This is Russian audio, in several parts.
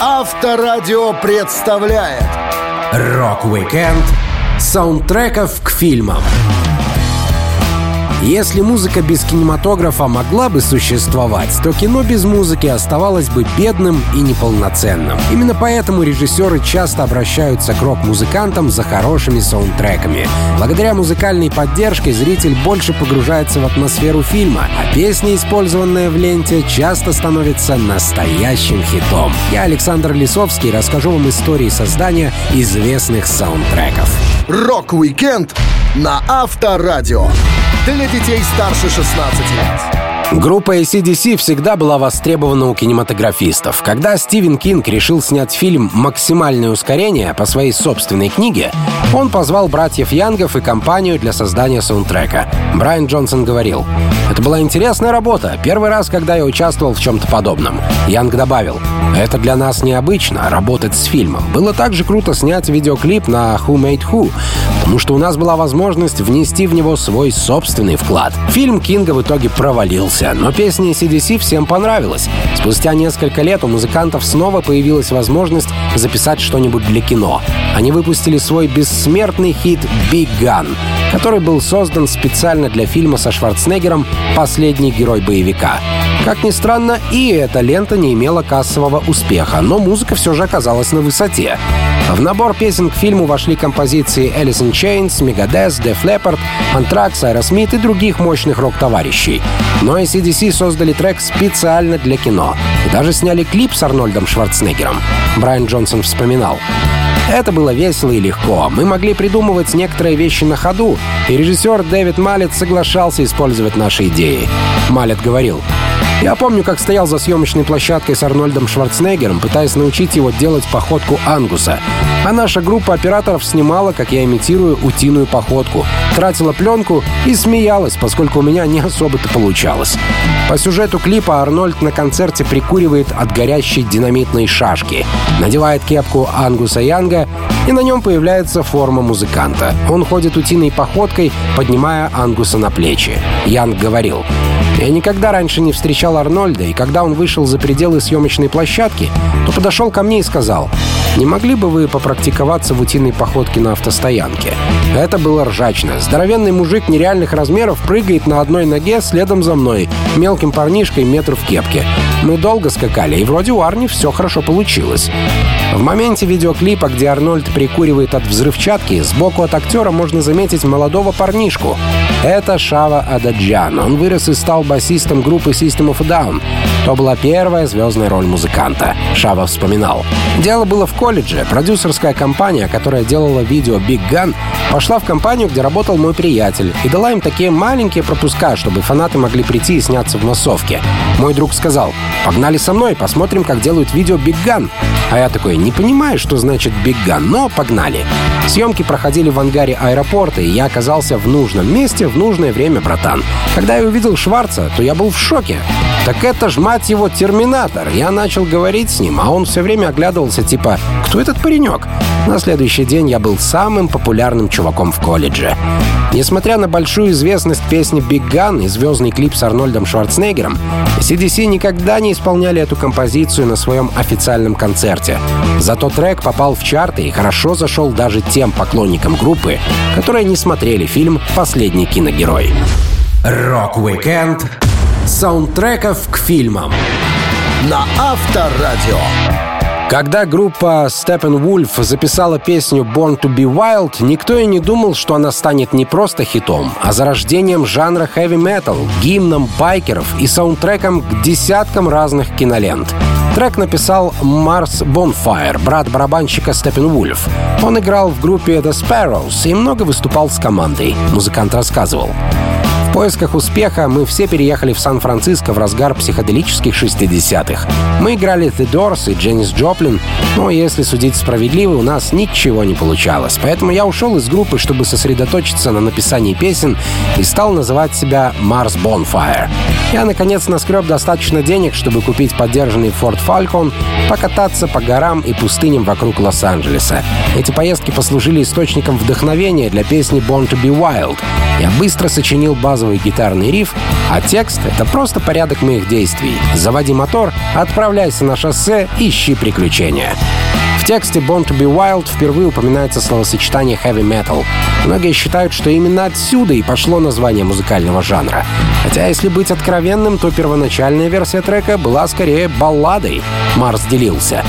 Авторадио представляет Rock-Weekend саундтреков к фильмам. Если музыка без кинематографа могла бы существовать, то кино без музыки оставалось бы бедным и неполноценным. Именно поэтому режиссеры часто обращаются к рок-музыкантам за хорошими саундтреками. Благодаря музыкальной поддержке зритель больше погружается в атмосферу фильма, а песни, использованные в ленте, часто становятся настоящим хитом. Я, Александр Лисовский, расскажу вам истории создания известных саундтреков. Рок-викенд на Авторадио. Для детей старше 16 лет. Группа AC/DC всегда была востребована у кинематографистов. Когда Стивен Кинг решил снять фильм «Максимальное ускорение» по своей собственной книге, он позвал братьев Янгов и компанию для создания саундтрека. Брайан Джонсон говорил, «Это была интересная работа. Первый раз, когда я участвовал в чем-то подобном». Янг добавил, «Это для нас необычно — работать с фильмом. Было также круто снять видеоклип на «Who Made Who», потому что у нас была возможность внести в него свой собственный вклад. Фильм Кинга в итоге провалился но песня CDC всем понравилась. Спустя несколько лет у музыкантов снова появилась возможность записать что-нибудь для кино. Они выпустили свой бессмертный хит «Big Gun», который был создан специально для фильма со Шварценеггером «Последний герой боевика». Как ни странно, и эта лента не имела кассового успеха, но музыка все же оказалась на высоте. В набор песен к фильму вошли композиции Alice in Chains, Megadeth, Def Leppard, Anthrax, Aerosmith и других мощных рок-товарищей. Но ACDC создали трек специально для кино и даже сняли клип с Арнольдом Шварценеггером. Брайан Джонсон вспоминал. Это было весело и легко. Мы могли придумывать некоторые вещи на ходу, и режиссер Дэвид Малет соглашался использовать наши идеи. Малет говорил, я помню, как стоял за съемочной площадкой с Арнольдом Шварценеггером, пытаясь научить его делать походку Ангуса. А наша группа операторов снимала, как я имитирую утиную походку, тратила пленку и смеялась, поскольку у меня не особо-то получалось. По сюжету клипа Арнольд на концерте прикуривает от горящей динамитной шашки, надевает кепку Ангуса Янга, и на нем появляется форма музыканта. Он ходит утиной походкой, поднимая Ангуса на плечи. Янг говорил, «Я никогда раньше не встречал Арнольда, и когда он вышел за пределы съемочной площадки, то подошел ко мне и сказал, «Не могли бы вы попрактиковаться в утиной походке на автостоянке?» Это было ржачно. Здоровенный мужик нереальных размеров прыгает на одной ноге следом за мной, мелким парнишкой метр в кепке. Мы долго скакали, и вроде у Арни все хорошо получилось. В моменте видеоклипа, где Арнольд прикуривает от взрывчатки, сбоку от актера можно заметить молодого парнишку. Это Шава Ададжан. Он вырос и стал басистом группы System of a Down. То была первая звездная роль музыканта. Шава вспоминал. Дело было в колледже. Продюсерская компания, которая делала видео Big Gun, пошла в компанию, где работал мой приятель, и дала им такие маленькие пропуска, чтобы фанаты могли прийти и сняться в массовке. Мой друг сказал, погнали со мной, посмотрим, как делают видео Big Gun. А я такой, не понимаю, что значит Big Gun, но погнали. Съемки проходили в ангаре аэропорта, и я оказался в нужном месте в нужное время, братан. Когда я увидел Шварца, то я был в шоке. Так это ж, мать его, Терминатор. Я начал говорить с ним, а он все время оглядывался, типа, кто этот паренек? На следующий день я был самым популярным чуваком в колледже. Несмотря на большую известность песни «Big Gun» и звездный клип с Арнольдом Шварценеггером, CDC никогда не исполняли эту композицию на своем официальном концерте. Зато трек попал в чарты и хорошо зашел даже тем поклонникам группы, которые не смотрели фильм «Последний киногерой». Рок-викенд саундтреков к фильмам на Авторадио. Когда группа Steppenwolf записала песню Born to be Wild, никто и не думал, что она станет не просто хитом, а зарождением жанра heavy metal, гимном байкеров и саундтреком к десяткам разных кинолент. Трек написал Mars Bonfire, брат барабанщика Steppenwolf. Он играл в группе The Sparrows и много выступал с командой, музыкант рассказывал поисках успеха мы все переехали в Сан-Франциско в разгар психоделических 60-х. Мы играли The Doors и Дженнис Джоплин, но если судить справедливо, у нас ничего не получалось. Поэтому я ушел из группы, чтобы сосредоточиться на написании песен и стал называть себя Mars Bonfire. Я, наконец, наскреб достаточно денег, чтобы купить поддержанный Ford Falcon, покататься по горам и пустыням вокруг Лос-Анджелеса. Эти поездки послужили источником вдохновения для песни Born to be Wild. Я быстро сочинил базу джазовый гитарный риф, а текст — это просто порядок моих действий. Заводи мотор, отправляйся на шоссе, ищи приключения. В тексте Born to be Wild впервые упоминается словосочетание heavy metal. Многие считают, что именно отсюда и пошло название музыкального жанра. Хотя, если быть откровенным, то первоначальная версия трека была скорее балладой. Марс делился.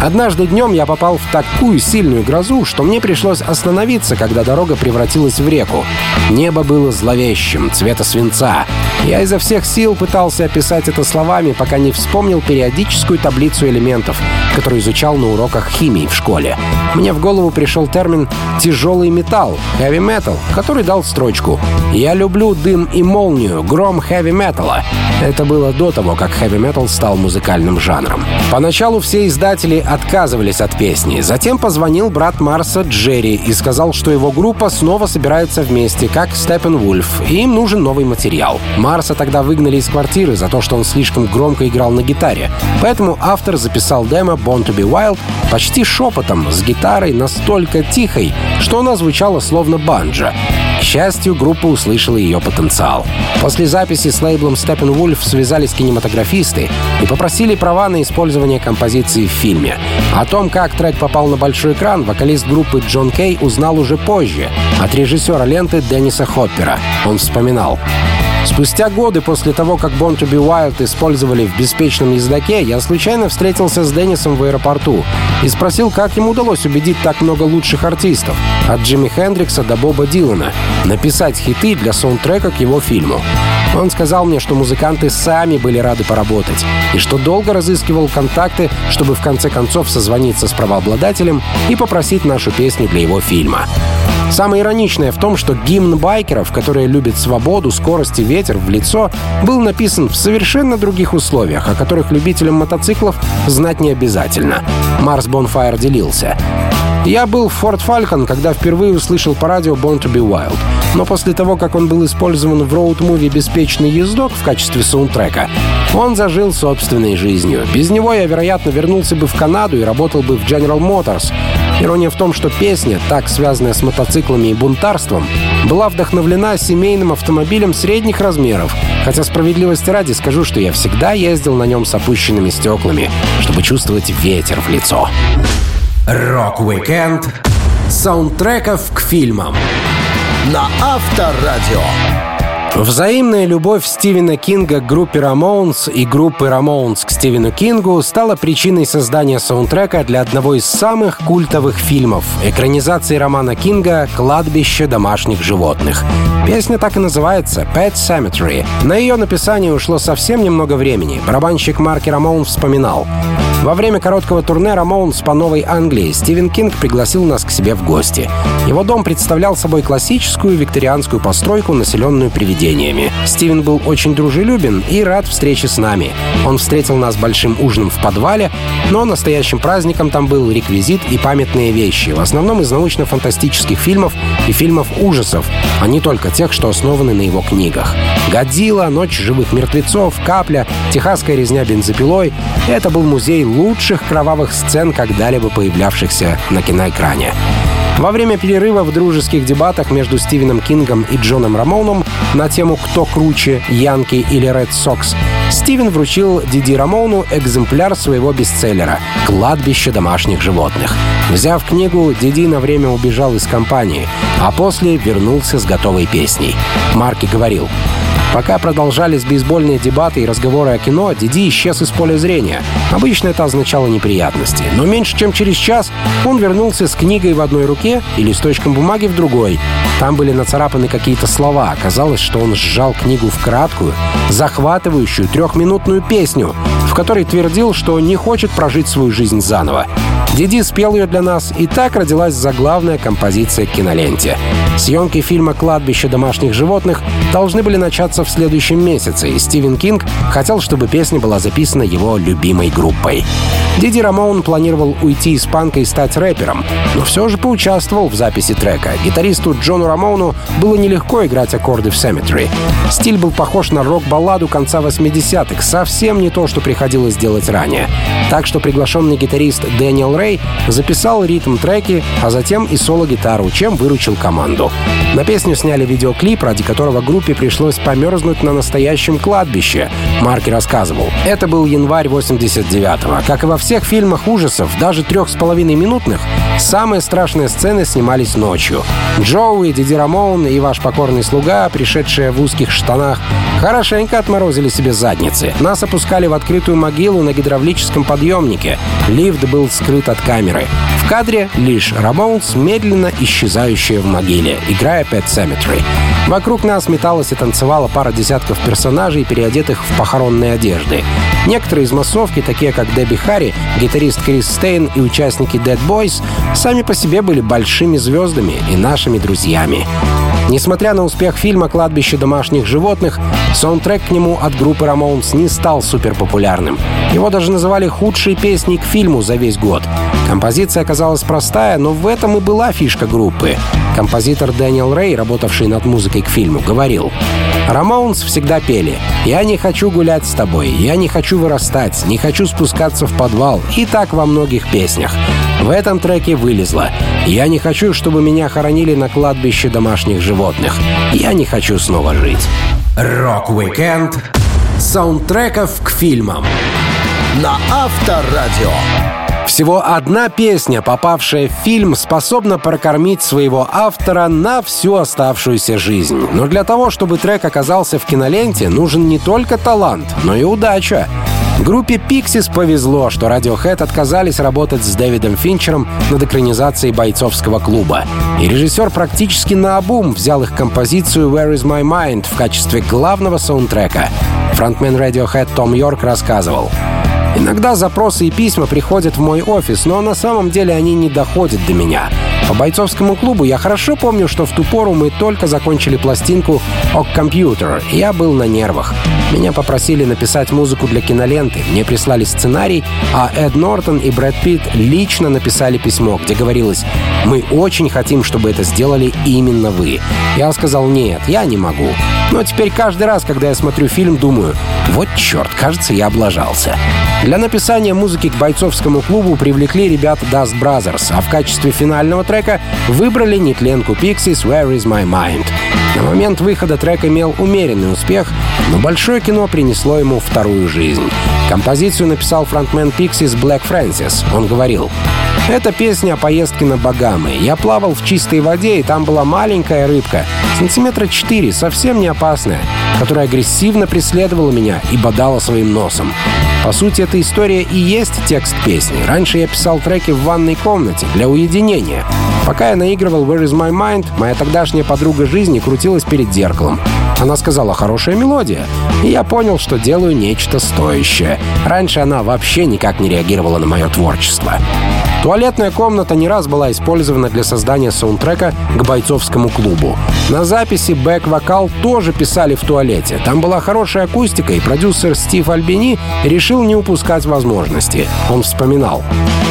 Однажды днем я попал в такую сильную грозу, что мне пришлось остановиться, когда дорога превратилась в реку. Небо было зловещим, цвета свинца. Я изо всех сил пытался описать это словами, пока не вспомнил периодическую таблицу элементов, которую изучал на уроках химии в школе. Мне в голову пришел термин «тяжелый металл» — heavy metal, который дал строчку «Я люблю дым и молнию, гром heavy металла». Это было до того, как heavy metal стал музыкальным жанром. Поначалу все издатели отказывались от песни. Затем позвонил брат Марса Джерри и сказал, что его группа снова собирается вместе, как Степенвульф, и им нужен новый материал. Марса тогда выгнали из квартиры за то, что он слишком громко играл на гитаре. Поэтому автор записал демо «Born to be Wild» почти шепотом, с гитарой настолько тихой, что она звучала словно банджо. К счастью, группа услышала ее потенциал. После записи с лейблом Steppenwolf связались кинематографисты и попросили права на использование композиции в фильме. О том, как трек попал на большой экран, вокалист группы Джон Кей узнал уже позже от режиссера ленты Денниса Хоппера. Он вспоминал. Спустя годы после того, как Born to be Wild использовали в «Беспечном ездаке», я случайно встретился с Деннисом в аэропорту и спросил, как ему удалось убедить так много лучших артистов, от Джимми Хендрикса до Боба Дилана, написать хиты для саундтрека к его фильму. Он сказал мне, что музыканты сами были рады поработать, и что долго разыскивал контакты, чтобы в конце концов созвониться с правообладателем и попросить нашу песню для его фильма. Самое ироничное в том, что гимн байкеров, которые любят свободу, скорость и ветер в лицо, был написан в совершенно других условиях, о которых любителям мотоциклов знать не обязательно. Марс Бонфайр делился. Я был в Форт Фалькон, когда впервые услышал по радио Born to be Wild. Но после того, как он был использован в роуд-муви «Беспечный ездок» в качестве саундтрека, он зажил собственной жизнью. Без него я, вероятно, вернулся бы в Канаду и работал бы в General Motors. Ирония в том, что песня, так связанная с мотоциклами и бунтарством, была вдохновлена семейным автомобилем средних размеров, хотя справедливости ради скажу, что я всегда ездил на нем с опущенными стеклами, чтобы чувствовать ветер в лицо. Рок-викенд саундтреков к фильмам на Авторадио. Взаимная любовь Стивена Кинга к группе Рамоунс и группы Рамоунс к Стивену Кингу стала причиной создания саундтрека для одного из самых культовых фильмов — экранизации романа Кинга «Кладбище домашних животных». Песня так и называется «Pet Sematary». На ее написание ушло совсем немного времени. Барабанщик Марки Рамоун вспоминал. Во время короткого турне Рамоунс по Новой Англии Стивен Кинг пригласил нас к себе в гости. Его дом представлял собой классическую викторианскую постройку, населенную привидениями. Стивен был очень дружелюбен и рад встрече с нами. Он встретил нас большим ужином в подвале, но настоящим праздником там был реквизит и памятные вещи, в основном из научно-фантастических фильмов и фильмов ужасов, а не только тех, что основаны на его книгах. «Годзилла», «Ночь живых мертвецов», «Капля», «Техасская резня бензопилой» — это был музей лучших кровавых сцен, когда-либо появлявшихся на киноэкране. Во время перерыва в дружеских дебатах между Стивеном Кингом и Джоном Рамоном на тему «Кто круче, Янки или Ред Сокс», Стивен вручил Диди Рамону экземпляр своего бестселлера «Кладбище домашних животных». Взяв книгу, Диди на время убежал из компании, а после вернулся с готовой песней. Марки говорил, Пока продолжались бейсбольные дебаты и разговоры о кино, Диди исчез из поля зрения. Обычно это означало неприятности. Но меньше чем через час он вернулся с книгой в одной руке и листочком бумаги в другой. Там были нацарапаны какие-то слова. Оказалось, что он сжал книгу в краткую, захватывающую трехминутную песню, которой твердил, что не хочет прожить свою жизнь заново. Диди спел ее для нас, и так родилась заглавная композиция киноленте. Съемки фильма «Кладбище домашних животных» должны были начаться в следующем месяце, и Стивен Кинг хотел, чтобы песня была записана его любимой группой. Диди Рамоун планировал уйти из панка и стать рэпером, но все же поучаствовал в записи трека. Гитаристу Джону Рамоуну было нелегко играть аккорды в Cemetery. Стиль был похож на рок-балладу конца 80-х, совсем не то, что приходилось делать ранее. Так что приглашенный гитарист Дэниел Рэй записал ритм треки, а затем и соло-гитару, чем выручил команду. На песню сняли видеоклип, ради которого группе пришлось померзнуть на настоящем кладбище. Марки рассказывал. Это был январь 89-го. Как и во всех фильмах ужасов, даже трех с половиной минутных, самые страшные сцены снимались ночью. Джоуи, Диди Рамоун и ваш покорный слуга, пришедшие в узких штанах, хорошенько отморозили себе задницы. Нас опускали в открытую могилу на гидравлическом подъемнике. Лифт был скрыт от камеры. В кадре лишь Рамоунс, медленно исчезающая в могиле, играя Pet Cemetery. Вокруг нас металась и танцевала пара десятков персонажей, переодетых в похоронные одежды. Некоторые из массовки, такие как Дебби Харри, гитарист Крис Стейн и участники Dead Boys, сами по себе были большими звездами и нашими друзьями. Несмотря на успех фильма «Кладбище домашних животных», саундтрек к нему от группы Ramones не стал суперпопулярным. Его даже называли худшей песней к фильму за весь год. Композиция оказалась простая, но в этом и была фишка группы. Композитор Дэниел Рэй, работавший над музыкой к фильму, говорил Рамоунс всегда пели «Я не хочу гулять с тобой, я не хочу вырастать, не хочу спускаться в подвал» и так во многих песнях. В этом треке вылезло «Я не хочу, чтобы меня хоронили на кладбище домашних животных. Я не хочу снова жить». Рок-викенд саундтреков к фильмам на Авторадио. Всего одна песня, попавшая в фильм, способна прокормить своего автора на всю оставшуюся жизнь. Но для того, чтобы трек оказался в киноленте, нужен не только талант, но и удача. Группе Pixies повезло, что Radiohead отказались работать с Дэвидом Финчером над экранизацией бойцовского клуба. И режиссер практически наобум взял их композицию «Where is my mind» в качестве главного саундтрека. Фронтмен Radiohead Том Йорк рассказывал — Иногда запросы и письма приходят в мой офис, но на самом деле они не доходят до меня. По бойцовскому клубу я хорошо помню, что в ту пору мы только закончили пластинку «Ок Компьютер», и я был на нервах. Меня попросили написать музыку для киноленты, мне прислали сценарий, а Эд Нортон и Брэд Питт лично написали письмо, где говорилось «Мы очень хотим, чтобы это сделали именно вы». Я сказал «Нет, я не могу». Но теперь каждый раз, когда я смотрю фильм, думаю «Вот черт, кажется, я облажался». Для написания музыки к бойцовскому клубу привлекли ребят Dust Brothers, а в качестве финального трека выбрали нетленку Pixies «Where is my mind». На момент выхода трек имел умеренный успех, но большое кино принесло ему вторую жизнь. Композицию написал фронтмен Pixies Black Francis. Он говорил, «Это песня о поездке на Багамы. Я плавал в чистой воде, и там была маленькая рыбка, сантиметра 4, совсем не опасная, которая агрессивно преследовала меня и бодала своим носом. По сути, эта история и есть текст песни. Раньше я писал треки в ванной комнате для уединения. Пока я наигрывал «Where is my mind», моя тогдашняя подруга жизни крутилась перед зеркалом. Она сказала «хорошая мелодия», и я понял, что делаю нечто стоящее. Раньше она вообще никак не реагировала на мое творчество. Туалетная комната не раз была использована для создания саундтрека к бойцовскому клубу. На записи бэк-вокал тоже писали в туалете. Там была хорошая акустика, и продюсер Стив Альбини решил не упускать возможности. Он вспоминал.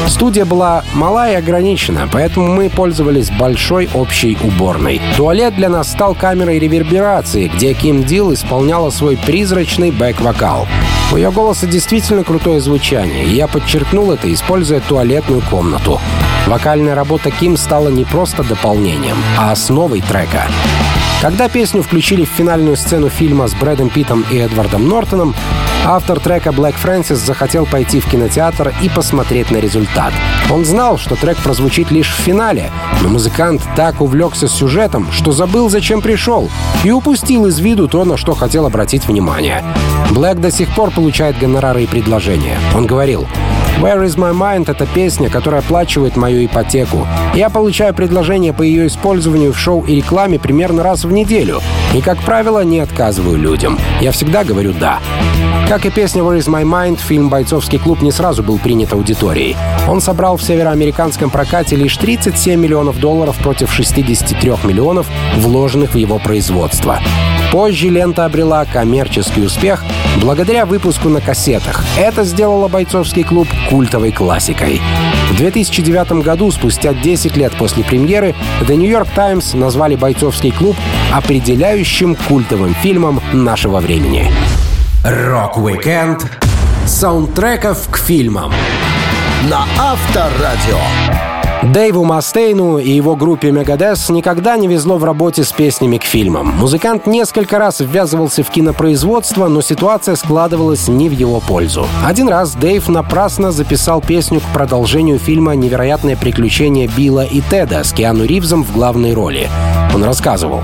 Студия была мала и ограничена, поэтому мы пользовались большой общей уборной. Туалет для нас стал камерой реверберации, где Ким Дил исполняла свой призрачный бэк-вокал. У ее голоса действительно крутое звучание, и я подчеркнул это, используя туалетную комнату. Вокальная работа Ким стала не просто дополнением, а основой трека. Когда песню включили в финальную сцену фильма с Брэдом Питтом и Эдвардом Нортоном, автор трека Black Francis захотел пойти в кинотеатр и посмотреть на результат. Он знал, что трек прозвучит лишь в финале, но музыкант так увлекся сюжетом, что забыл, зачем пришел, и упустил из виду то, на что хотел обратить внимание. Блэк до сих пор получает гонорары и предложения. Он говорил, «Where is my mind» — это песня, которая оплачивает мою ипотеку. Я получаю предложения по ее использованию в шоу и рекламе примерно раз в неделю. И, как правило, не отказываю людям. Я всегда говорю «да». Как и песня «Where is my mind», фильм «Бойцовский клуб» не сразу был принят аудиторией. Он собрал в североамериканском прокате лишь 37 миллионов долларов против 63 миллионов, вложенных в его производство. Позже лента обрела коммерческий успех благодаря выпуску на кассетах. Это сделало бойцовский клуб культовой классикой. В 2009 году, спустя 10 лет после премьеры, The New York Times назвали бойцовский клуб определяющим культовым фильмом нашего времени. Рок-викенд саундтреков к фильмам на Авторадио. Дэйву Мастейну и его группе Megadeth никогда не везло в работе с песнями к фильмам. Музыкант несколько раз ввязывался в кинопроизводство, но ситуация складывалась не в его пользу. Один раз Дэйв напрасно записал песню к продолжению фильма «Невероятное приключение Билла и Теда» с Киану Ривзом в главной роли. Он рассказывал.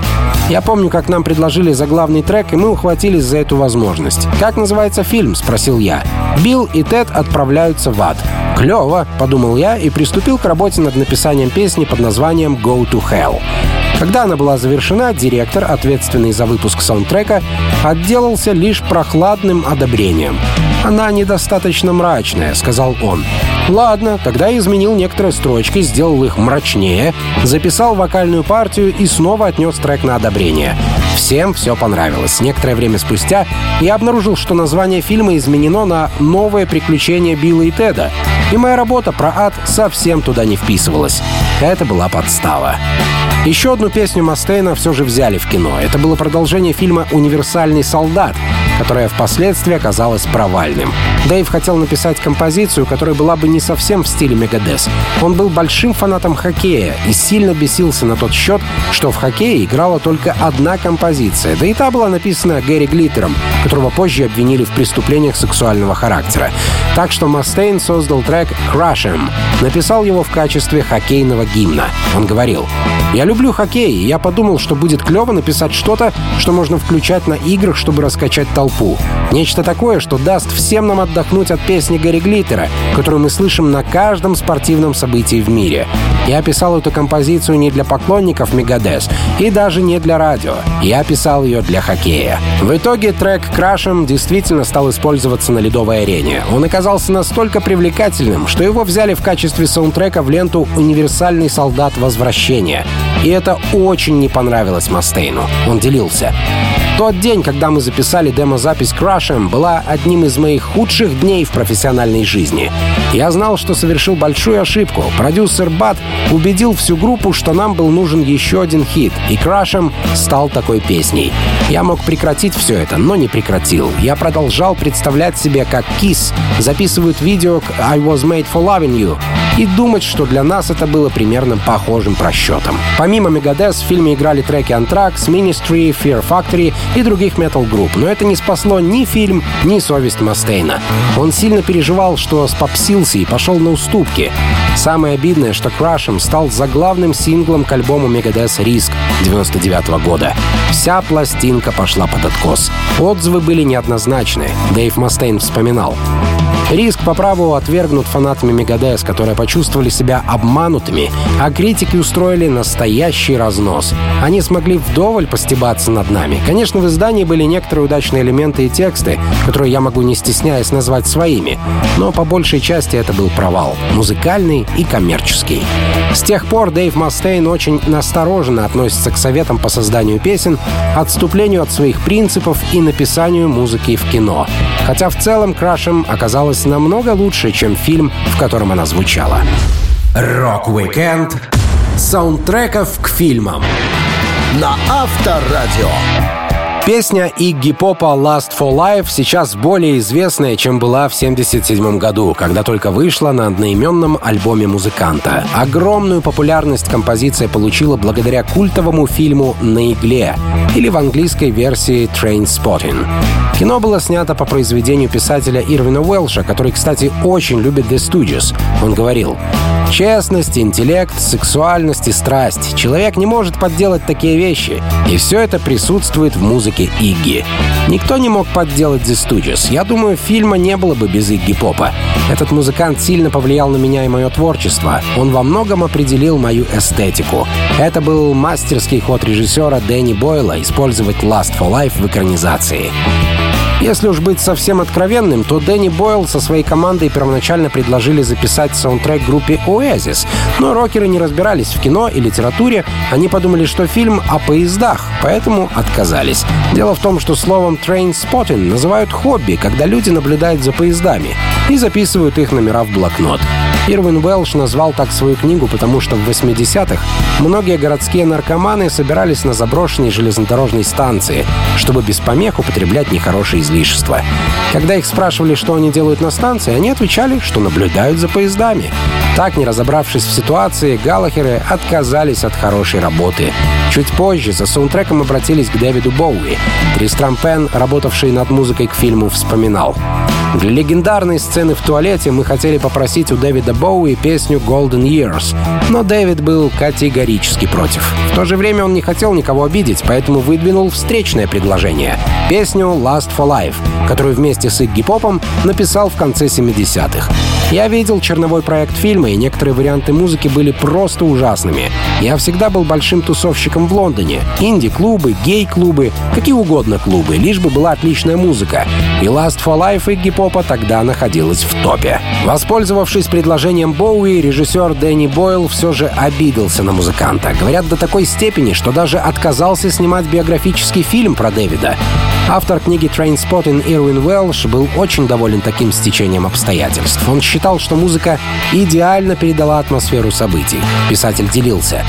«Я помню, как нам предложили заглавный трек, и мы ухватились за эту возможность. «Как называется фильм?» — спросил я. «Билл и Тед отправляются в ад». «Клево», — подумал я и приступил к работе над написанием песни под названием «Go to Hell». Когда она была завершена, директор, ответственный за выпуск саундтрека, отделался лишь прохладным одобрением. «Она недостаточно мрачная», — сказал он. Ладно, тогда я изменил некоторые строчки, сделал их мрачнее, записал вокальную партию и снова отнес трек на одобрение. Всем все понравилось. Некоторое время спустя я обнаружил, что название фильма изменено на «Новое приключение Билла и Теда», и моя работа про ад совсем туда не вписывалась. Это была подстава. Еще одну песню Мастейна все же взяли в кино. Это было продолжение фильма «Универсальный солдат», которое впоследствии оказалось провальным. Дэйв хотел написать композицию, которая была бы не совсем в стиле Мегадес. Он был большим фанатом хоккея и сильно бесился на тот счет, что в хоккее играла только одна композиция, да и та была написана Гэри Глиттером, которого позже обвинили в преступлениях сексуального характера. Так что Мастейн создал трек «Crush Him», написал его в качестве хоккейного гимна. Он говорил, «Я люблю хоккей, и я подумал, что будет клево написать что-то, что можно включать на играх, чтобы раскачать толпу. Нечто такое, что даст всем нам отдохнуть от песни Гарри Глиттера, которую мы слышим на каждом спортивном событии в мире. Я писал эту композицию не для поклонников Мегадес и даже не для радио. Я писал ее для хоккея. В итоге трек «Крашем» действительно стал использоваться на ледовой арене. Он оказался настолько привлекательным, что его взяли в качестве саундтрека в ленту «Универсальный солдат возвращения». И это очень не понравилось Мастейну. Он делился. Тот день, когда мы записали демозапись Crash'em, была одним из моих худших дней в профессиональной жизни. Я знал, что совершил большую ошибку. Продюсер Бат убедил всю группу, что нам был нужен еще один хит, и Crash'em стал такой песней. Я мог прекратить все это, но не прекратил. Я продолжал представлять себе, как Kiss записывают видео к «I was made for loving you», и думать, что для нас это было примерно похожим просчетом. Помимо Megadeth в фильме играли треки Anthrax, Ministry, Fear Factory и других метал-групп, но это не спасло ни фильм, ни совесть Мастейна. Он сильно переживал, что спопсился и пошел на уступки. Самое обидное, что Crash'em стал заглавным синглом к альбому Megadeth Risk 99 -го года. Вся пластинка пошла под откос. Отзывы были неоднозначны. Дэйв Мастейн вспоминал. Риск по праву отвергнут фанатами Мегадес, которые почувствовали себя обманутыми, а критики устроили настоящий разнос. Они смогли вдоволь постебаться над нами. Конечно, в издании были некоторые удачные элементы и тексты, которые я могу не стесняясь назвать своими, но по большей части это был провал. Музыкальный и коммерческий. С тех пор Дэйв Мастейн очень настороженно относится к советам по созданию песен, отступлению от своих принципов и написанию музыки в кино. Хотя в целом Crush 'Em оказалось получилась намного лучше, чем фильм, в котором она звучала. Рок-викенд саундтреков к фильмам на Авторадио. Песня Игги Попа «Last for Life» сейчас более известная, чем была в 1977 году, когда только вышла на одноименном альбоме музыканта. Огромную популярность композиция получила благодаря культовому фильму «На игле» или в английской версии «Train Spotting». Кино было снято по произведению писателя Ирвина Уэлша, который, кстати, очень любит The Stooges. Он говорил, «Честность, интеллект, сексуальность и страсть. Человек не может подделать такие вещи. И все это присутствует в музыке Игги. Никто не мог подделать The Stooges. Я думаю, фильма не было бы без Игги Попа. Этот музыкант сильно повлиял на меня и мое творчество. Он во многом определил мою эстетику. Это был мастерский ход режиссера Дэнни Бойла использовать Last for Life в экранизации. Если уж быть совсем откровенным, то Дэнни Бойл со своей командой первоначально предложили записать саундтрек группе Oasis, но рокеры не разбирались в кино и литературе, они подумали, что фильм о поездах, поэтому отказались. Дело в том, что словом «train spotting» называют хобби, когда люди наблюдают за поездами и записывают их номера в блокнот. Ирвин Уэлш назвал так свою книгу, потому что в 80-х многие городские наркоманы собирались на заброшенной железнодорожной станции, чтобы без помех употреблять нехорошие излишества. Когда их спрашивали, что они делают на станции, они отвечали, что наблюдают за поездами. Так, не разобравшись в ситуации, Галлахеры отказались от хорошей работы. Чуть позже за саундтреком обратились к Дэвиду Боуи. Тристрам Пен, работавший над музыкой к фильму, вспоминал. Для легендарной сцены в туалете мы хотели попросить у Дэвида Боуи песню «Golden Years», но Дэвид был категорически против. В то же время он не хотел никого обидеть, поэтому выдвинул встречное предложение — песню «Last for Life», которую вместе с Игги Попом написал в конце 70-х. Я видел черновой проект фильма, и некоторые варианты музыки были просто ужасными. Я всегда был большим тусовщиком в Лондоне. Инди-клубы, гей-клубы, какие угодно клубы, лишь бы была отличная музыка. И Last for Life Игги Попа тогда находилась в топе. Воспользовавшись предложением Боуи, режиссер Дэнни Бойл все же обиделся на музыканта. Говорят, до такой степени, что даже отказался снимать биографический фильм про Дэвида. Автор книги Trainspotting Ирвин Уэлш был очень доволен таким стечением обстоятельств. Он считал, что музыка идеально передала атмосферу событий. Писатель делился.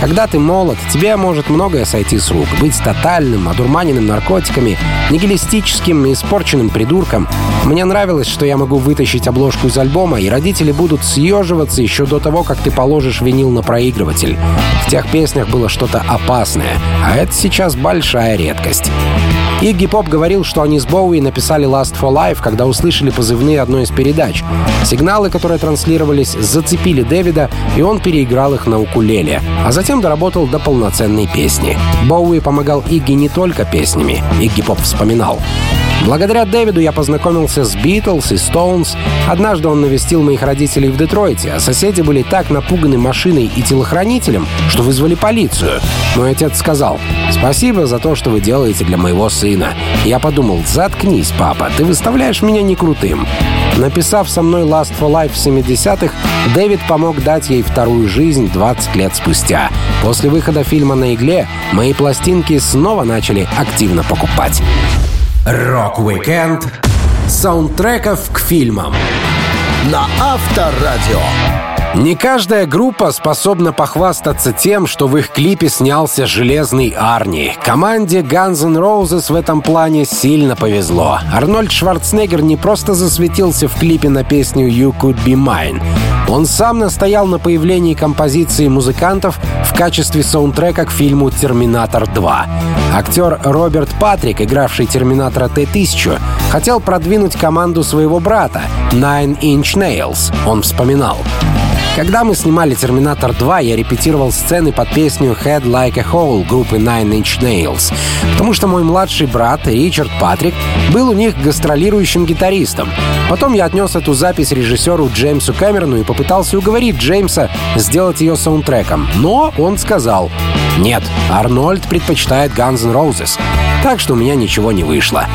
Когда ты молод, тебе может многое сойти с рук. Быть тотальным, одурманенным наркотиками, нигилистическим и испорченным придурком. Мне нравилось, что я могу вытащить обложку из альбома, и родители будут съеживаться еще до того, как ты положишь винил на проигрыватель. В тех песнях было что-то опасное, а это сейчас большая редкость. Игги Поп говорил, что они с Боуи написали Last for Life, когда услышали позывные одной из передач. Сигналы, которые транслировались, зацепили Дэвида, и он переиграл их на укулеле, а затем доработал до полноценной песни. Боуи помогал Игги не только песнями, Игги Поп вспоминал. Благодаря Дэвиду я познакомился с Битлз и Стоунс. Однажды он навестил моих родителей в Детройте, а соседи были так напуганы машиной и телохранителем, что вызвали полицию. Мой отец сказал, «Спасибо за то, что вы делаете для моего сына». Я подумал, «Заткнись, папа, ты выставляешь меня не крутым». Написав со мной Lust for Life в 70-х, Дэвид помог дать ей вторую жизнь 20 лет спустя. После выхода фильма «На игле» мои пластинки снова начали активно покупать. Рок-викенд Саундтреков к фильмам на Авторадио. Не каждая группа способна похвастаться тем, что в их клипе снялся Железный Арни. Команде Guns N' Roses в этом плане сильно повезло. Арнольд Шварценеггер не просто засветился в клипе на песню «You Could Be Mine». Он сам настоял на появлении композиции музыкантов в качестве саундтрека к фильму «Терминатор 2». Актер Роберт Патрик, игравший Терминатора Т-1000, хотел продвинуть команду своего брата Nine Inch Nails. Он вспоминал. Когда мы снимали «Терминатор 2», я репетировал сцены под песню «Head Like a Hole» группы Nine Inch Nails, потому что мой младший брат Ричард Патрик был у них гастролирующим гитаристом. Потом я отнес эту запись режиссеру Джеймсу Кэмерону и попытался уговорить Джеймса сделать ее саундтреком. Но он сказал «Нет, Арнольд предпочитает Guns N' Roses, так что у меня ничего не вышло».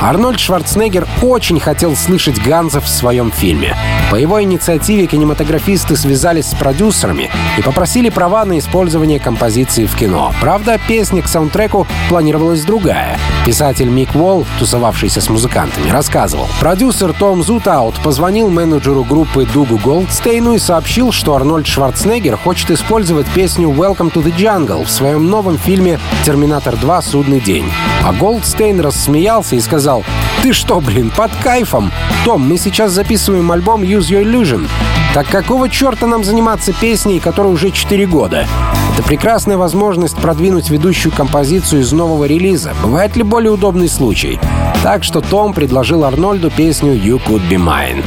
Арнольд Шварценеггер очень хотел слышать Ганзов в своем фильме. По его инициативе кинематографисты связались с продюсерами и попросили права на использование композиции в кино. Правда, песня к саундтреку планировалась другая. Писатель Мик Уолл, тусовавшийся с музыкантами, рассказывал. Продюсер Том Зутаут позвонил менеджеру группы Дугу Голдстейну и сообщил, что Арнольд Шварценеггер хочет использовать песню «Welcome to the Jungle» в своем новом фильме «Терминатор 2. Судный день». А Голдстейн рассмеялся и сказал, сказал, «Ты что, блин, под кайфом? Том, мы сейчас записываем альбом Use Your Illusion. Так какого черта нам заниматься песней, которой уже 4 года? Это прекрасная возможность продвинуть ведущую композицию из нового релиза. Бывает ли более удобный случай? Так что Том предложил Арнольду песню «You Could Be Mine».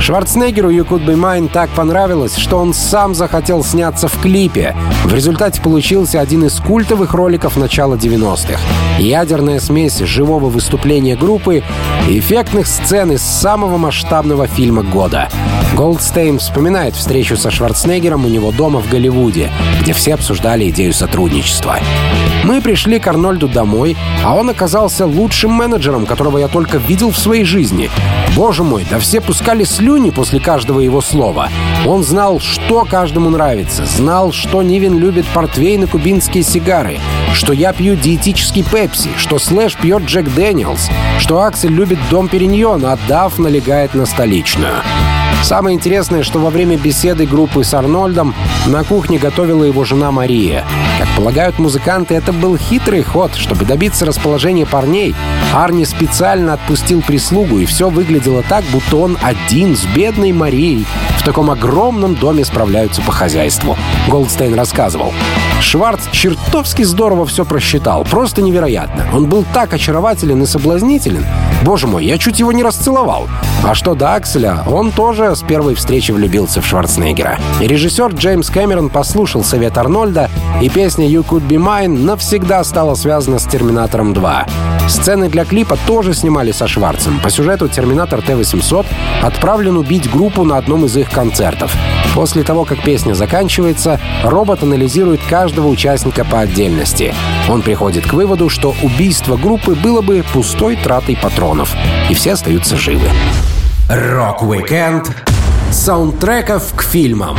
Шварценеггеру «You Could Be Mine» так понравилось, что он сам захотел сняться в клипе. В результате получился один из культовых роликов начала 90-х. Ядерная смесь живого выступления группы и эффектных сцен из самого масштабного фильма года. Голдстейн Коклейн вспоминает встречу со Шварценеггером у него дома в Голливуде, где все обсуждали идею сотрудничества. Мы пришли к Арнольду домой, а он оказался лучшим менеджером, которого я только видел в своей жизни. Боже мой, да все пускали слюни после каждого его слова. Он знал, что каждому нравится, знал, что Нивен любит портвейн и кубинские сигары, что я пью диетический пепси, что Слэш пьет Jack Daniel's, что Аксель любит дом Периньон, а Дав налегает на столичную. Самое интересное, что во время беседы группы с Арнольдом на кухне готовила его жена Мария. Как полагают музыканты, это был хитрый ход. Чтобы добиться расположения парней, Арни специально отпустил прислугу, и все выглядело так, будто он один с бедной Марией в таком огромном доме справляются по хозяйству. Голдстейн рассказывал. Шварц чертовски здорово все просчитал. Просто невероятно. Он был так очарователен и соблазнителен. Боже мой, я чуть его не расцеловал. А что до Акселя, он тоже с первой встречи влюбился в Шварценеггера. Режиссер Джеймс Кэмерон послушал совет Арнольда, и песня «You Could Be Mine» навсегда стала связана с «Терминатором 2». Сцены для клипа тоже снимали со Шварцем. По сюжету «Терминатор Т-800» отправлен убить группу на одном из их концертов. После того, как песня заканчивается, робот анализирует каждого участника по отдельности. Он приходит к выводу, что убийство группы было бы пустой тратой патронов, и все остаются живы. Рок-викенд саундтреков к фильмам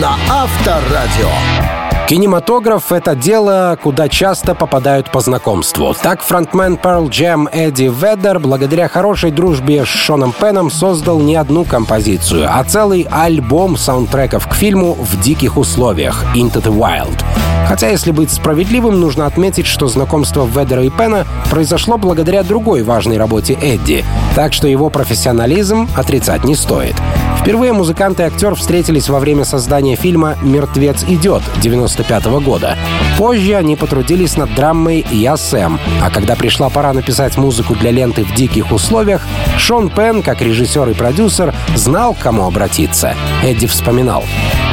на Авторадио. Кинематограф — это дело, куда часто попадают по знакомству. Так фронтмен Pearl Jam Эдди Веддер благодаря хорошей дружбе с Шоном Пеном создал не одну композицию, а целый альбом саундтреков к фильму в диких условиях — Into the Wild. Хотя, если быть справедливым, нужно отметить, что знакомство Ведера и Пена произошло благодаря другой важной работе Эдди, так что его профессионализм отрицать не стоит. Впервые музыкант и актер встретились во время создания фильма «Мертвец идет» 95 года. Позже они потрудились над драмой «Я Сэм», а когда пришла пора написать музыку для ленты в диких условиях, Шон Пен, как режиссер и продюсер, знал, к кому обратиться. Эдди вспоминал.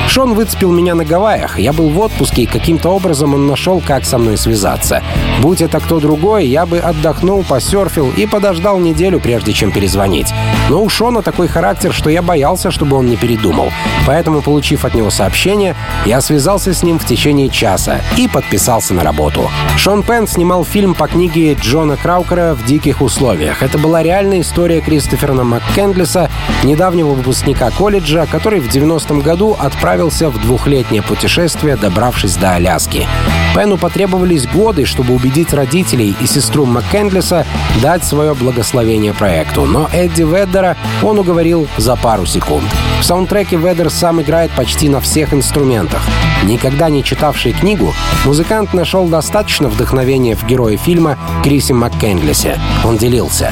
Шон выцепил меня на Гавайях. Я был в отпуске, и каким-то образом он нашел, как со мной связаться. Будь это кто другой, я бы отдохнул, посерфил и подождал неделю, прежде чем перезвонить. Но у Шона такой характер, что я боялся, чтобы он не передумал. Поэтому, получив от него сообщение, я связался с ним в течение часа и подписался на работу. Шон Пен снимал фильм по книге Джона Краукера «В диких условиях». Это была реальная история Кристофера МакКендлиса, недавнего выпускника колледжа, который в 90-м году отправил отправился в двухлетнее путешествие, добравшись до Аляски. Пену потребовались годы, чтобы убедить родителей и сестру МакКендлиса дать свое благословение проекту, но Эдди Веддера он уговорил за пару секунд. В саундтреке Веддер сам играет почти на всех инструментах. Никогда не читавший книгу, музыкант нашел достаточно вдохновения в герое фильма Крисе МакКендлисе. Он делился.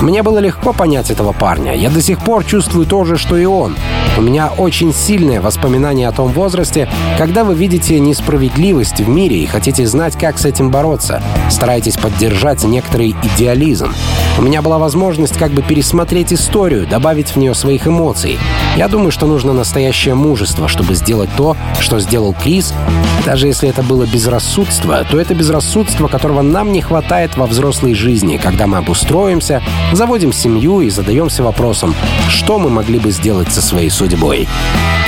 Мне было легко понять этого парня. Я до сих пор чувствую то же, что и он. У меня очень сильное воспоминание о том возрасте, когда вы видите несправедливость в мире и хотите знать, как с этим бороться. Стараетесь поддержать некоторый идеализм. У меня была возможность как бы пересмотреть историю, добавить в нее своих эмоций. Я думаю, что нужно настоящее мужество, чтобы сделать то, что сделал Крис. Даже если это было безрассудство, то это безрассудство, которого нам не хватает во взрослой жизни, когда мы обустроимся, заводим семью и задаемся вопросом, что мы могли бы сделать со своей судьбой.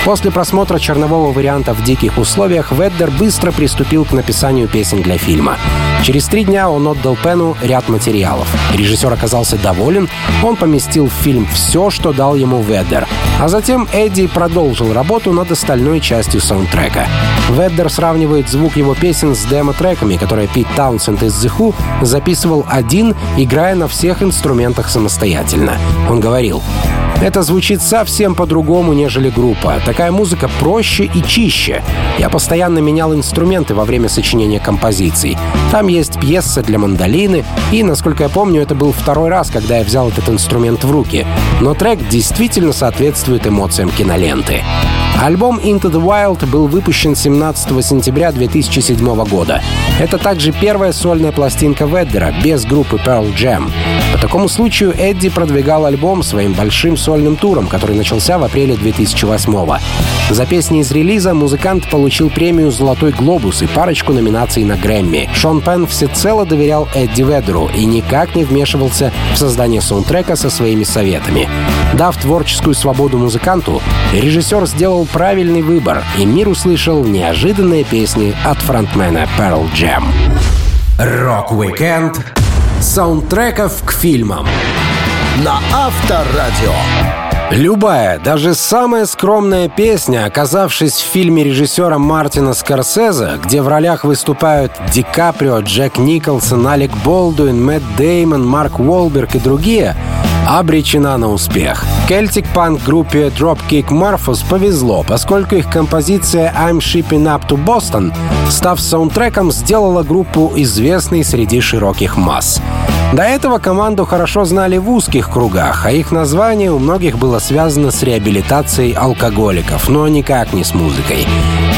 После просмотра чернового варианта в диких условиях Веддер быстро приступил к написанию песен для фильма. Через три дня он отдал Пену ряд материалов. Режиссер оказался доволен, он поместил в фильм все, что дал ему Веддер. А затем Эдди продолжил работу над остальной частью саундтрека. Веддер сравнивает звук его песен с демо-треками, которые Пит Таунсенд из The Who записывал один, играя на всех инструментах самостоятельно. Он говорил, это звучит совсем по-другому, нежели группа. Такая музыка проще и чище. Я постоянно менял инструменты во время сочинения композиций. Там есть пьеса для мандолины, и, насколько я помню, это был второй раз, когда я взял этот инструмент в руки. Но трек действительно соответствует эмоциям киноленты. Альбом Into the Wild был выпущен 17 сентября 2007 года. Это также первая сольная пластинка Веддера без группы Pearl Jam такому случаю Эдди продвигал альбом своим большим сольным туром, который начался в апреле 2008-го. За песни из релиза музыкант получил премию «Золотой глобус» и парочку номинаций на Грэмми. Шон Пен всецело доверял Эдди Ведеру и никак не вмешивался в создание саундтрека со своими советами. Дав творческую свободу музыканту, режиссер сделал правильный выбор, и мир услышал неожиданные песни от фронтмена Pearl Jam. Рок-викенд саундтреков к фильмам на Авторадио. Любая, даже самая скромная песня, оказавшись в фильме режиссера Мартина Скорсезе, где в ролях выступают Ди Каприо, Джек Николсон, Алек Болдуин, Мэтт Деймон, Марк Уолберг и другие, обречена на успех. Кельтик-панк группе Dropkick Murphys повезло, поскольку их композиция I'm Shipping Up to Boston, став саундтреком, сделала группу известной среди широких масс. До этого команду хорошо знали в узких кругах, а их название у многих было связано с реабилитацией алкоголиков, но никак не с музыкой.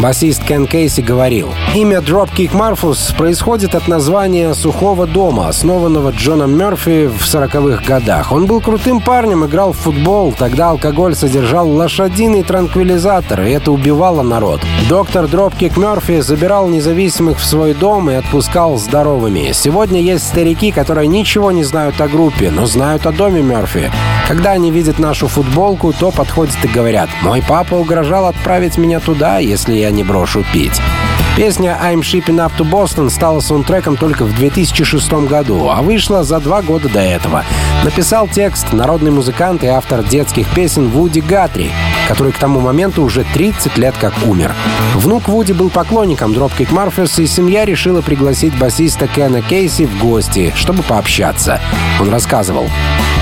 Басист Кен Кейси говорил, имя Dropkick Murphys происходит от названия сухого дома, основанного Джоном Мерфи в 40-х годах. Он был крутым парнем, играл в футбол, тогда алкоголь содержал лошадиный транквилизатор, и это убивало народ. Доктор Dropkick Мерфи забирал независимых в свой дом и отпускал здоровыми. Сегодня есть старики, которые ничего не знают о группе, но знают о доме Мерфи. Когда они видят нашу футболку, то подходят и говорят, «Мой папа угрожал отправить меня туда, если я не брошу пить». Песня «I'm Shipping Up to Boston» стала саундтреком только в 2006 году, а вышла за два года до этого. Написал текст народный музыкант и автор детских песен Вуди Гатри, который к тому моменту уже 30 лет как умер. Внук Вуди был поклонником Dropkick Murphys, и семья решила пригласить басиста Кена Кейси в гости, чтобы пообщаться. Он рассказывал.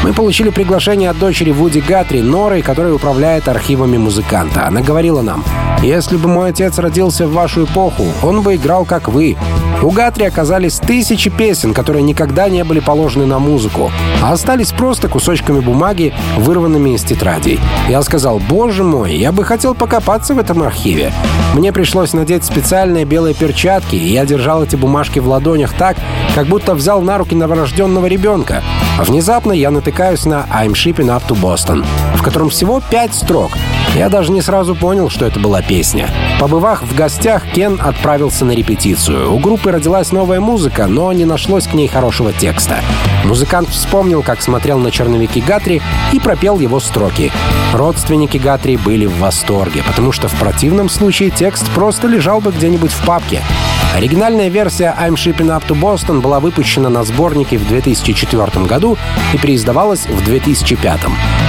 Мы получили приглашение от дочери Вуди Гатри, Норы, которая управляет архивами музыканта. Она говорила нам, «Если бы мой отец родился в вашу эпоху, он бы играл как вы. У Гатри оказались тысячи песен, которые никогда не были положены на музыку, а остались просто кусочками бумаги, вырванными из тетрадей. Я сказал, боже мой, я бы хотел покопаться в этом архиве. Мне пришлось надеть специальные белые перчатки, и я держал эти бумажки в ладонях так, как будто взял на руки новорожденного ребенка. Внезапно я натыкаюсь на «I'm shipping up to Boston», в котором всего пять строк. Я даже не сразу понял, что это была песня. Побывав в гостях, Кен отправился на репетицию. У группы родилась новая музыка, но не нашлось к ней хорошего текста. Музыкант вспомнил, как смотрел на черновики Гатри и пропел его строки. Родственники Гатри были в восторге, потому что в противном случае текст просто лежал бы где-нибудь в папке. Оригинальная версия «I'm Shipping Up to Boston» была выпущена на сборнике в 2004 году и переиздавалась в 2005.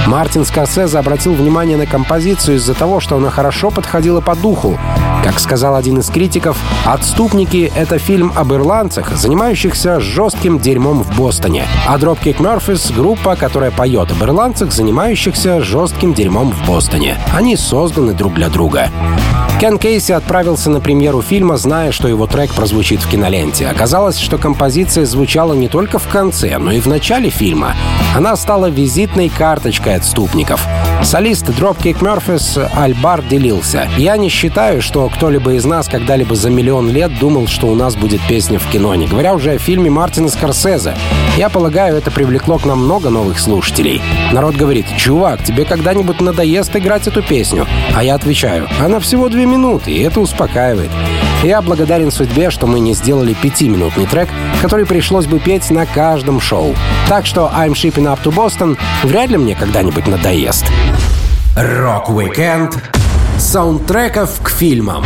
Мартин Скорсезе обратил внимание на композицию из-за того, что она хорошо подходила по духу. Как сказал один из критиков, «Отступники» — это фильм об ирландцах, занимающихся жестким дерьмом в Бостоне, а Dropkick Murphys — группа, которая поет об ирландцах, занимающихся жестким дерьмом в Бостоне. Они созданы друг для друга. Кен Кейси отправился на премьеру фильма, зная, что его трек прозвучит в киноленте. Оказалось, что композиция звучала не только в конце, но и в начале фильма. Она стала визитной карточкой отступников. Солист Dropkick Murphys Альбар делился. «Я не считаю, что кто-либо из нас когда-либо за миллион лет думал, что у нас будет песня в кино, не говоря уже о фильме Мартина Скорсезе. Я полагаю, это привлекло к нам много новых слушателей. Народ говорит, чувак, тебе когда-нибудь надоест играть эту песню? А я отвечаю, она всего две минуты, и это успокаивает. Я благодарен судьбе, что мы не сделали пятиминутный трек, который пришлось бы петь на каждом шоу. Так что I'm Shipping Up to Boston вряд ли мне когда-нибудь надоест. Рок-викенд саундтреков к фильмам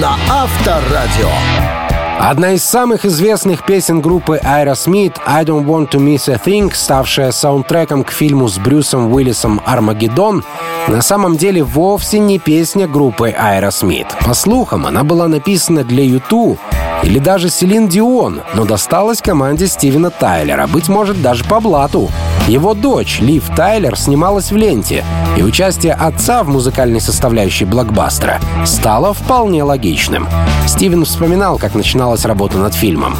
на Авторадио. Одна из самых известных песен группы Aerosmith «I Don't Want To Miss a Thing», ставшая саундтреком к фильму с Брюсом Уиллисом «Армагеддон», на самом деле вовсе не песня группы Aerosmith. По слухам, она была написана для YouTube или даже Селин Дион, но досталась команде Стивена Тайлера, быть может, даже по блату. Его дочь, Лив Тайлер, снималась в ленте, и участие отца в музыкальной составляющей блокбастера стало вполне логичным. Стивен вспоминал, как начиналась работа над фильмом.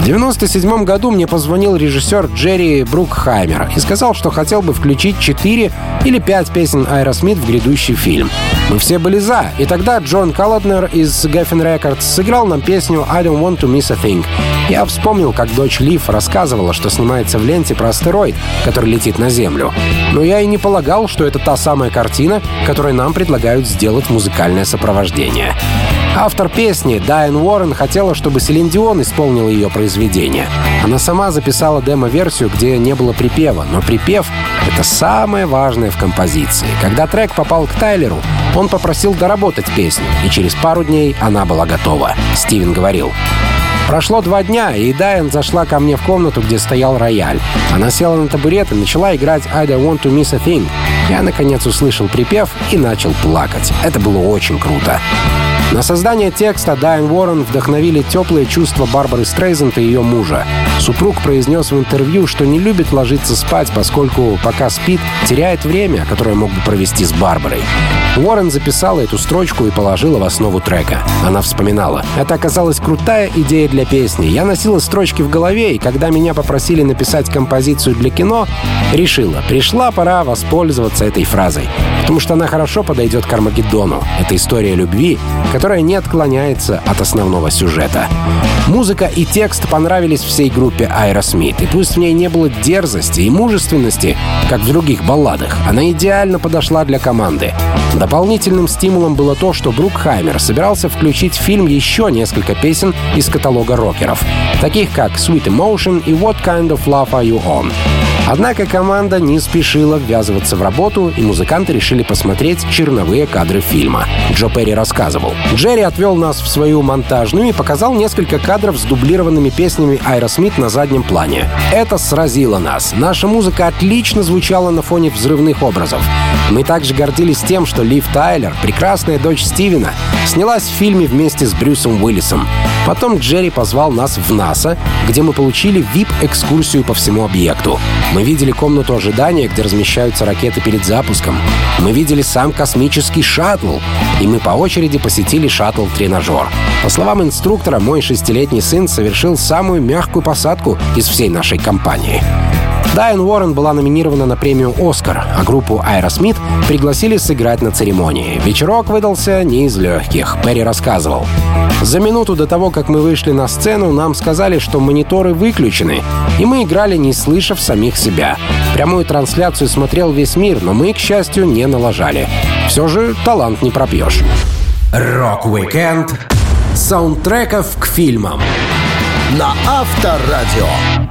В 97 году мне позвонил режиссер Джерри Брукхаймер и сказал, что хотел бы включить 4 или 5 песен Аэросмит в грядущий фильм. Мы все были за, и тогда Джон Калладнер из Geffen Records сыграл нам песню «I don't want to miss a thing». Я вспомнил, как дочь Лив рассказывала, что снимается в ленте про астероид, который летит на Землю. Но я и не полагал, что это та самая картина, которой нам предлагают сделать музыкальное сопровождение. Автор песни Дайан Уоррен хотела, чтобы Селин Дион исполнила ее произведение. Она сама записала демо-версию, где не было припева, но припев — это самое важное в композиции. Когда трек попал к Тайлеру, он попросил доработать песню, и через пару дней она была готова. Стивен говорил, Прошло два дня, и Дайан зашла ко мне в комнату, где стоял рояль. Она села на табурет и начала играть «I don't want to miss a thing». Я, наконец, услышал припев и начал плакать. Это было очень круто. На создание текста Дайан Уоррен вдохновили теплые чувства Барбары Стрейзенд и ее мужа. Супруг произнес в интервью, что не любит ложиться спать, поскольку пока спит, теряет время, которое мог бы провести с Барбарой. Уоррен записала эту строчку и положила в основу трека. Она вспоминала. «Это оказалась крутая идея для песни. Я носила строчки в голове, и когда меня попросили написать композицию для кино, решила, пришла пора воспользоваться этой фразой. Потому что она хорошо подойдет к Армагеддону. Это история любви, которая не отклоняется от основного сюжета. Музыка и текст понравились всей группе Aerosmith, и пусть в ней не было дерзости и мужественности, как в других балладах, она идеально подошла для команды. Дополнительным стимулом было то, что Брукхаймер собирался включить в фильм еще несколько песен из каталога рокеров, таких как Sweet Emotion и What Kind of Love Are You On. Однако команда не спешила ввязываться в работу, и музыканты решили посмотреть черновые кадры фильма. Джо Перри рассказывал. Джерри отвел нас в свою монтажную и показал несколько кадров с дублированными песнями Аэросмит на заднем плане. Это сразило нас. Наша музыка отлично звучала на фоне взрывных образов. Мы также гордились тем, что Лив Тайлер, прекрасная дочь Стивена, снялась в фильме вместе с Брюсом Уиллисом. Потом Джерри позвал нас в НАСА, где мы получили VIP-экскурсию по всему объекту. Мы видели комнату ожидания, где размещаются ракеты перед запуском. Мы видели сам космический шаттл. И мы по очереди посетили шаттл-тренажер. По словам инструктора, мой шестилетний сын совершил самую мягкую посадку из всей нашей компании. Дайан Уоррен была номинирована на премию «Оскар», а группу «Aerosmith» пригласили сыграть на церемонии. Вечерок выдался не из легких, Перри рассказывал. За минуту до того, как мы вышли на сцену, нам сказали, что мониторы выключены, и мы играли, не слышав самих себя. Прямую трансляцию смотрел весь мир, но мы, к счастью, не налажали. Все же талант не пропьешь. Рок-викенд саундтреков к фильмам на Авторадио.